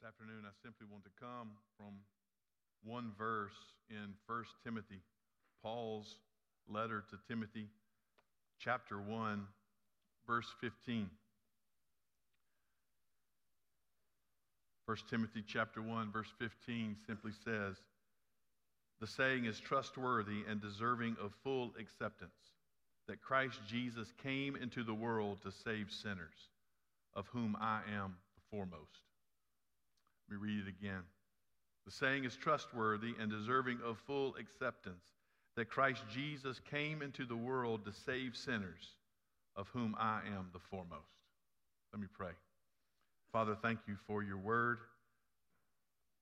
This afternoon, I simply want to come from one verse in 1 Timothy, Paul's letter to Timothy, chapter 1, verse 15. 1 Timothy chapter 1 verse 15 simply says, "The saying is trustworthy and deserving of full acceptance, that Christ Jesus came into the world to save sinners, of whom I am the foremost." Let me read it again. The saying is trustworthy and deserving of full acceptance, that Christ Jesus came into the world to save sinners, of whom I am the foremost. Let me pray. Father, thank you for your word,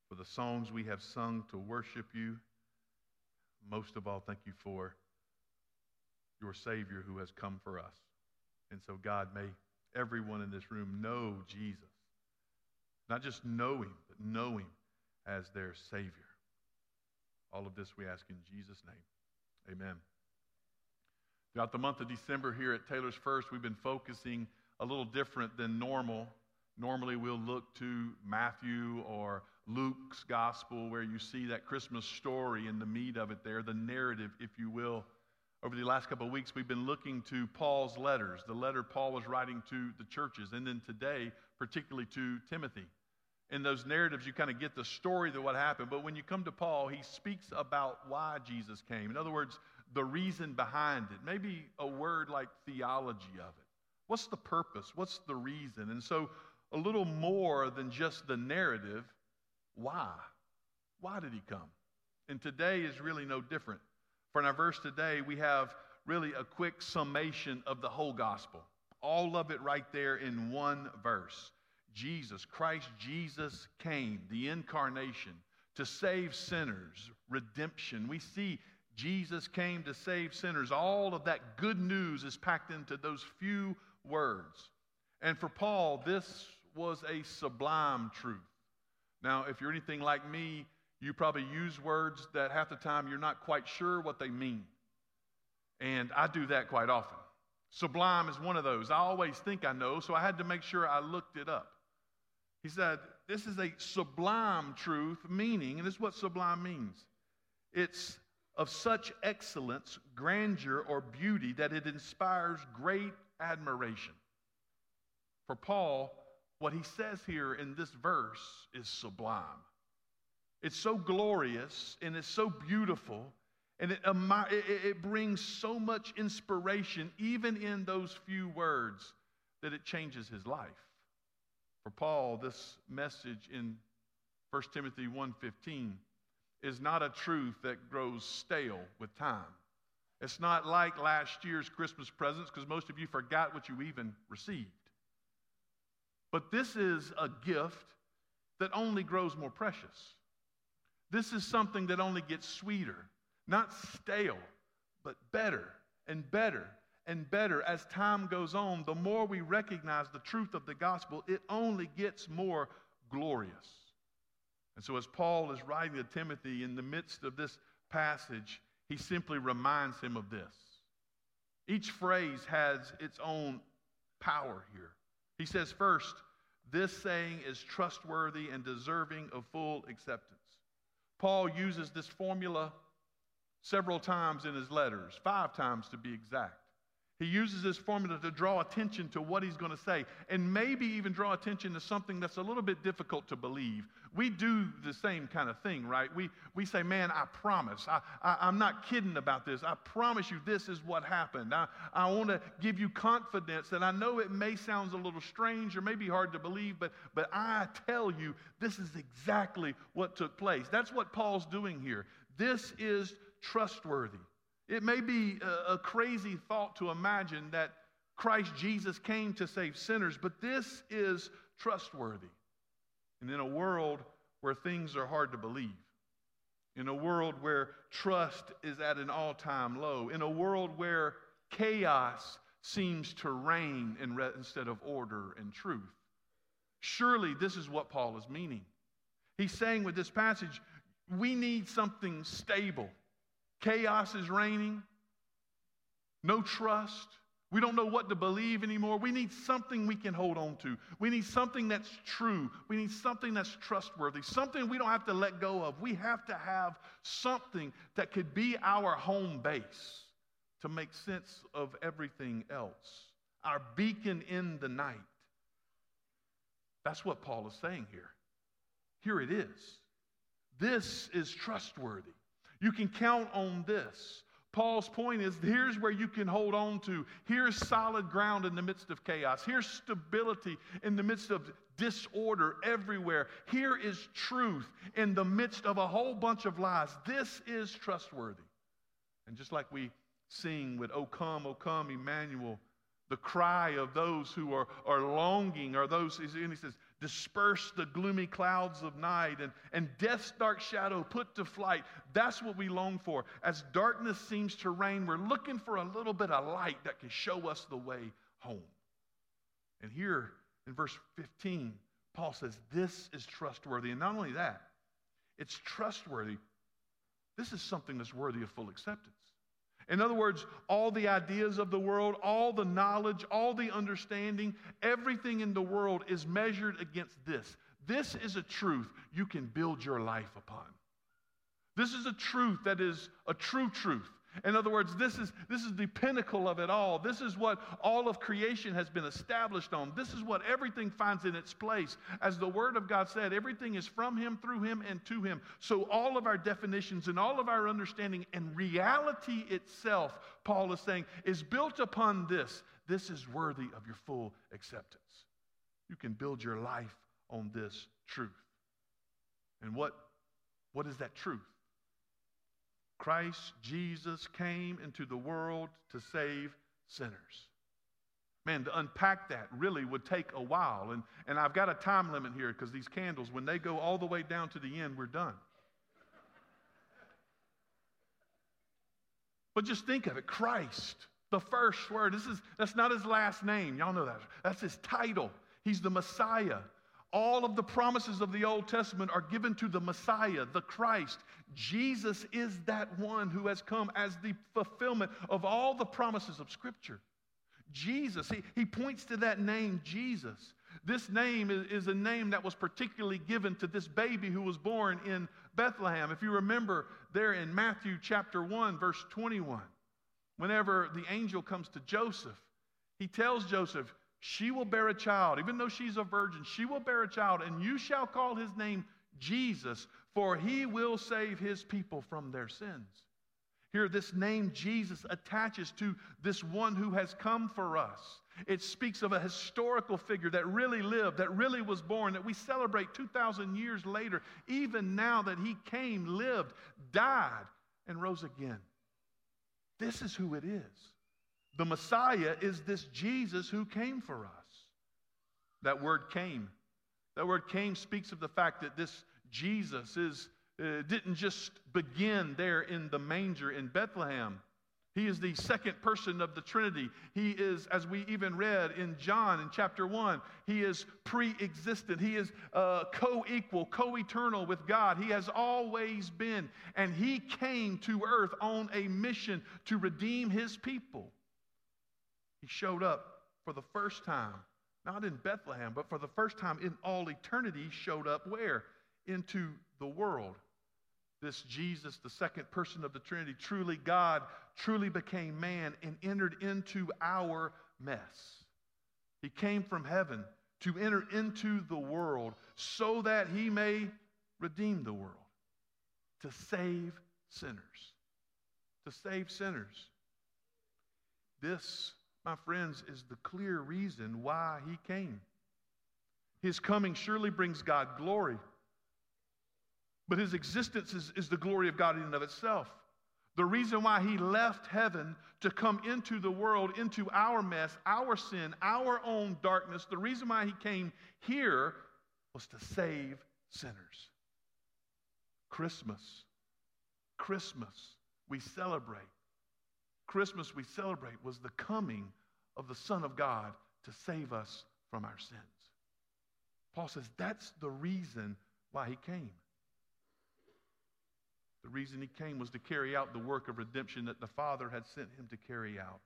for the songs we have sung to worship you. Most of all, thank you for your Savior who has come for us. And so, God, may everyone in this room know Jesus. Not just know him, but know him as their Savior. All of this we ask in Jesus' name. Amen. Throughout the month of December here at Taylors First, we've been focusing a little different than normal Normally, we'll look to Matthew or Luke's gospel where you see that Christmas story and the meat of it there, the narrative, if you will. Over the last couple of weeks, we've been looking to Paul's letters, the letter Paul was writing to the churches, and then today, particularly to Timothy. In those narratives, you kind of get the story of what happened, but when you come to Paul, he speaks about why Jesus came. In other words, the reason behind it. Maybe a word like theology of it. What's the purpose? What's the reason? And so a little more than just the narrative. Why? Why did he come? And today is really no different. For in our verse today, we have really a quick summation of the whole gospel. All of it right there in one verse. Jesus, Christ Jesus came, the incarnation, to save sinners, redemption. We see Jesus came to save sinners. All of that good news is packed into those few words. And for Paul, this was a sublime truth. Now, if you're anything like me, you probably use words that half the time you're not quite sure what they mean. And I do that quite often. Sublime is one of those. I always think I know, so I had to make sure I looked it up. He said, This is a sublime truth, meaning, and this is what sublime means it's of such excellence, grandeur, or beauty that it inspires great admiration. For Paul, what he says here in this verse is sublime. It's so glorious and it's so beautiful, and it, it, brings so much inspiration, even in those few words, that it changes his life. For Paul, this message in 1 Timothy 1:15 is not a truth that grows stale with time. It's not like last year's Christmas presents because most of you forgot what you even received. But this is a gift that only grows more precious. This is something that only gets sweeter, not stale, but better and better and better as time goes on. The more we recognize the truth of the gospel, it only gets more glorious. And so, as Paul is writing to Timothy in the midst of this passage, he simply reminds him of this. Each phrase has its own power here. He says, first, this saying is trustworthy and deserving of full acceptance. Paul uses this formula several times in his letters, five times to be exact. He uses this formula to draw attention to what he's going to say and maybe even draw attention to something that's a little bit difficult to believe. We do the same kind of thing, right? We, we say, Man, I promise. I, I, am not kidding about this. I promise you this is what happened. I, I want to give you confidence that I know it may sound a little strange or maybe hard to believe, but, but I tell you this is exactly what took place. That's what Paul's doing here. This is trustworthy. It may be a, a crazy thought to imagine that Christ Jesus came to save sinners, but this is trustworthy. And in a world where things are hard to believe, in a world where trust is at an all time low, in a world where chaos seems to reign in re- instead of order and truth. Surely this is what Paul is meaning. He's saying with this passage, we need something stable. Chaos is reigning, no trust. We don't know what to believe anymore. We need something we can hold on to. We need something that's true. We need something that's trustworthy, something we don't have to let go of. We have to have something that could be our home base to make sense of everything else, our beacon in the night. That's what Paul is saying here. Here it is. This is trustworthy. You can count on this. Paul's point is here's where you can hold on to. Here's solid ground in the midst of chaos. Here's stability in the midst of disorder everywhere. Here is truth in the midst of a whole bunch of lies. This is trustworthy. And just like we sing with O come, O come, Emmanuel, the cry of those who are, are longing are those, and he says, disperse the gloomy clouds of night and, and death's dark shadow put to flight. That's what we long for. As darkness seems to reign, we're looking for a little bit of light that can show us the way home. And here in verse 15, Paul says, This is trustworthy. And not only that, it's trustworthy. This is something that's worthy of full acceptance. In other words, all the ideas of the world, all the knowledge, all the understanding, everything in the world is measured against this. This is a truth you can build your life upon. This is a truth that is a true truth. In other words, this is, this is the pinnacle of it all. This is what all of creation has been established on. This is what everything finds in its place. As the Word of God said, everything is from Him, through Him, and to Him. So all of our definitions and all of our understanding and reality itself, Paul is saying, is built upon this. This is worthy of your full acceptance. You can build your life on this truth. And what, what is that truth? Christ Jesus came into the world to save sinners. Man, to unpack that really would take a while. And, and I've got a time limit here because these candles, when they go all the way down to the end, we're done. But just think of it Christ, the first word. This is, that's not his last name. Y'all know that. That's his title. He's the Messiah. All of the promises of the Old Testament are given to the Messiah, the Christ. Jesus is that one who has come as the fulfillment of all the promises of Scripture. Jesus, he, he points to that name, Jesus. This name is, is, a name that was particularly given to this baby who was born in Bethlehem. If you remember there in Matthew chapter 1, verse 21, whenever the angel comes to Joseph, he tells Joseph, she will bear a child, even though she's a virgin, she will bear a child, and you shall call his name Jesus, for he will save his people from their sins. Here, this name Jesus attaches to this one who has come for us. It speaks of a historical figure that really lived, that really was born, that we celebrate 2,000 years later, even now that he came, lived, died, and rose again. This is who it is. The Messiah is this Jesus who came for us. That word came. That word came speaks of the fact that this Jesus is, uh, didn't just begin there in the manger in Bethlehem. He is the second person of the Trinity. He is, as we even read in John in chapter 1, he is pre existent. He is uh, co equal, co eternal with God. He has always been. And he came to earth on a mission to redeem his people. He showed up for the first time, not in Bethlehem, but for the first time in all eternity, showed up where? Into the world. This Jesus, the second person of the Trinity, truly God, truly became man and entered into our mess. He came from heaven to enter into the world so that he may redeem the world, to save sinners. To save sinners. This my friends, is the clear reason why he came. His coming surely brings God glory, but his existence is, is the glory of God in and of itself. The reason why he left heaven to come into the world, into our mess, our sin, our own darkness, the reason why he came here was to save sinners. Christmas, Christmas, we celebrate. Christmas we celebrate was the coming of the Son of God to save us from our sins. Paul says that's the reason why he came. The reason he came was to carry out the work of redemption that the Father had sent him to carry out.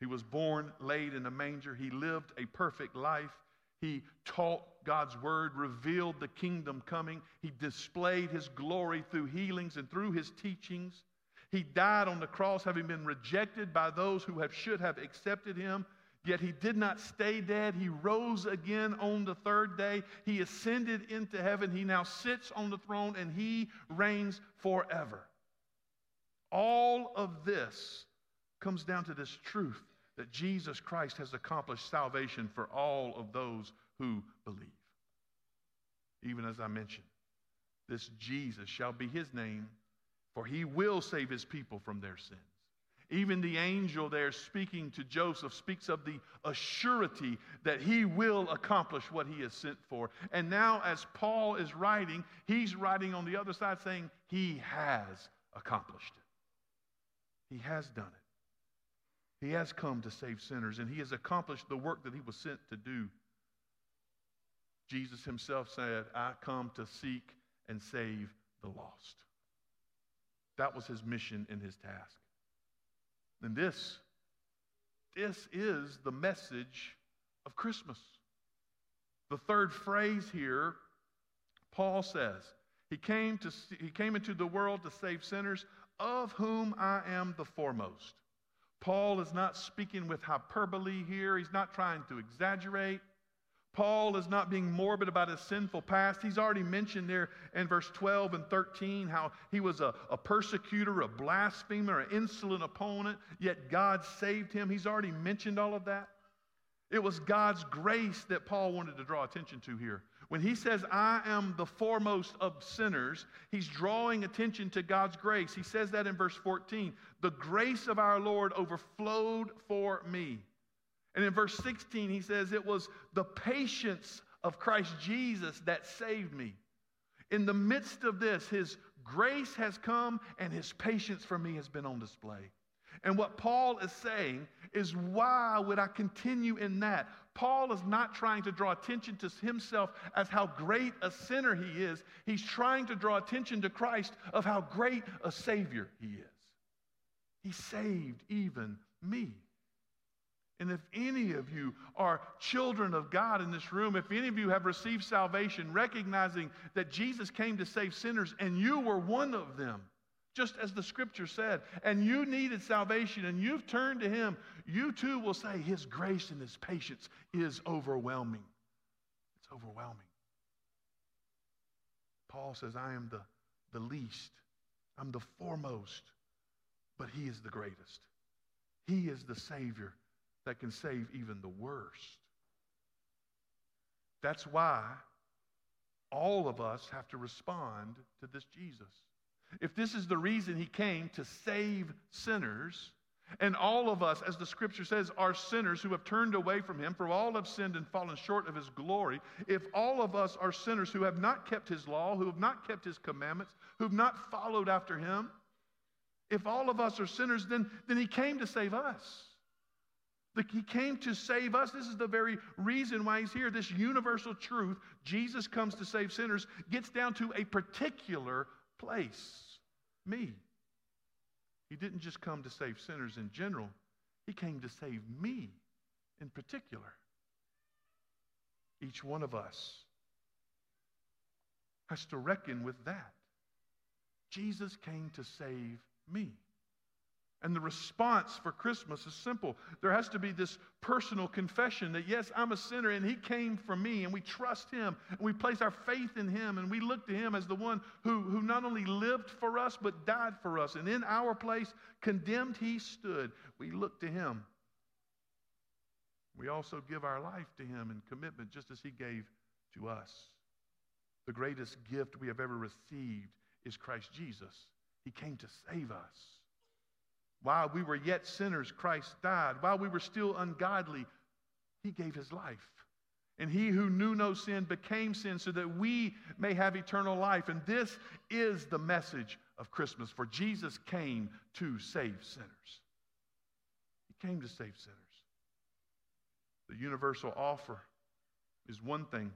He was born, laid in a manger. He lived a perfect life. He taught God's word, revealed the kingdom coming. He displayed his glory through healings and through his teachings. He died on the cross, having been rejected by those who have, should have accepted him. Yet he did not stay dead. He rose again on the third day. He ascended into heaven. He now sits on the throne and he reigns forever. All of this comes down to this truth that Jesus Christ has accomplished salvation for all of those who believe. Even as I mentioned, this Jesus shall be his name, for he will save his people from their sins. Even the angel there speaking to Joseph speaks of the assurity that he will accomplish what he is sent for. And now, as Paul is writing, he's writing on the other side saying, He has accomplished it. He has done it. He has come to save sinners, and he has accomplished the work that he was sent to do. Jesus himself said, I come to seek and save the lost. That was his mission and his task. And this, this is the message of Christmas. The third phrase here, Paul says, he came, to, he came into the world to save sinners, of whom I am the foremost. Paul is not speaking with hyperbole here. He's not trying to exaggerate. Paul is not being morbid about his sinful past. He's already mentioned there in verse 12 and 13 how he was a, a, persecutor, a blasphemer, an insolent opponent, yet God saved him. He's already mentioned all of that. It was God's grace that Paul wanted to draw attention to here. When he says, I am the foremost of sinners, he's drawing attention to God's grace. He says that in verse 14 the grace of our Lord overflowed for me. And in verse 16, he says, It was the patience of Christ Jesus that saved me. In the midst of this, his grace has come and his patience for me has been on display. And what Paul is saying is, why would I continue in that? Paul is not trying to draw attention to himself as how great a sinner he is. He's trying to draw attention to Christ of how great a Savior he is. He saved even me. And if any of you are children of God in this room, if any of you have received salvation, recognizing that Jesus came to save sinners and you were one of them, just as the scripture said, and you needed salvation and you've turned to Him, you too will say, His grace and His patience is overwhelming. It's overwhelming. Paul says, I am the, the least, I'm the foremost, but He is the greatest. He is the Savior that can save even the worst. That's why all of us have to respond to this Jesus. If this is the reason he came to save sinners, and all of us, as the scripture says, are sinners who have turned away from him, for all have sinned and fallen short of his glory. If all of us are sinners who have not kept his law, who have not kept his commandments, who have not followed after him, if all of us are sinners, then, then he came to save us. He came to save us. This is the very reason why he's here. This universal truth, Jesus comes to save sinners, gets down to a particular place me. He didn't just come to save sinners in general, he came to save me in particular. Each one of us has to reckon with that. Jesus came to save me. And the response for Christmas is simple. There has to be this personal confession that, yes, I'm a sinner and He came for me, and we trust Him, and we place our faith in Him, and we look to Him as the one who, who not only lived for us, but died for us. And in our place, condemned He stood. We look to Him. We also give our life to Him in commitment, just as He gave to us. The greatest gift we have ever received is Christ Jesus. He came to save us. While we were yet sinners, Christ died. While we were still ungodly, he gave his life. And he who knew no sin became sin so that we may have eternal life. And this is the message of Christmas, for Jesus came to save sinners. He came to save sinners. The universal offer is one thing,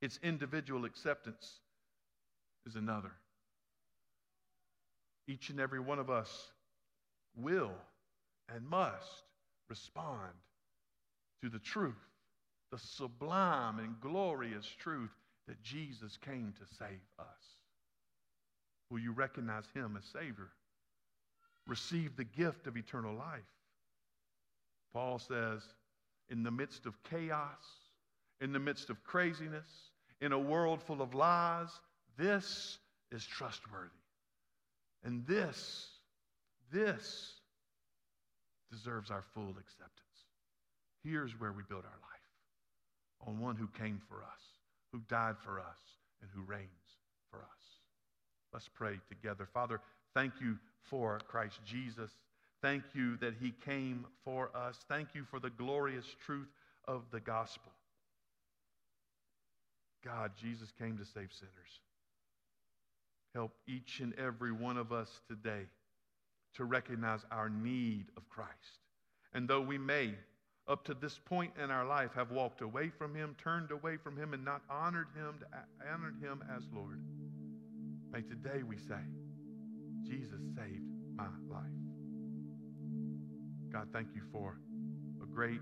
its individual acceptance is another. Each and every one of us will and must respond to the truth, the sublime and glorious truth that Jesus came to save us. Will you recognize him as Savior? Receive the gift of eternal life. Paul says, in the midst of chaos, in the midst of craziness, in a world full of lies, this is trustworthy. And this, this deserves our full acceptance. Here's where we build our life on one who came for us, who died for us, and who reigns for us. Let's pray together. Father, thank you for Christ Jesus. Thank you that he came for us. Thank you for the glorious truth of the gospel. God, Jesus came to save sinners. Help each and every one of us today to recognize our need of Christ. And though we may, up to this point in our life, have walked away from Him, turned away from Him, and not honored Him, honored Him as Lord, may today we say, Jesus saved my life. God, thank you for a great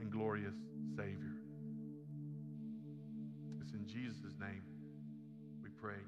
and glorious Savior. It's in Jesus' name we pray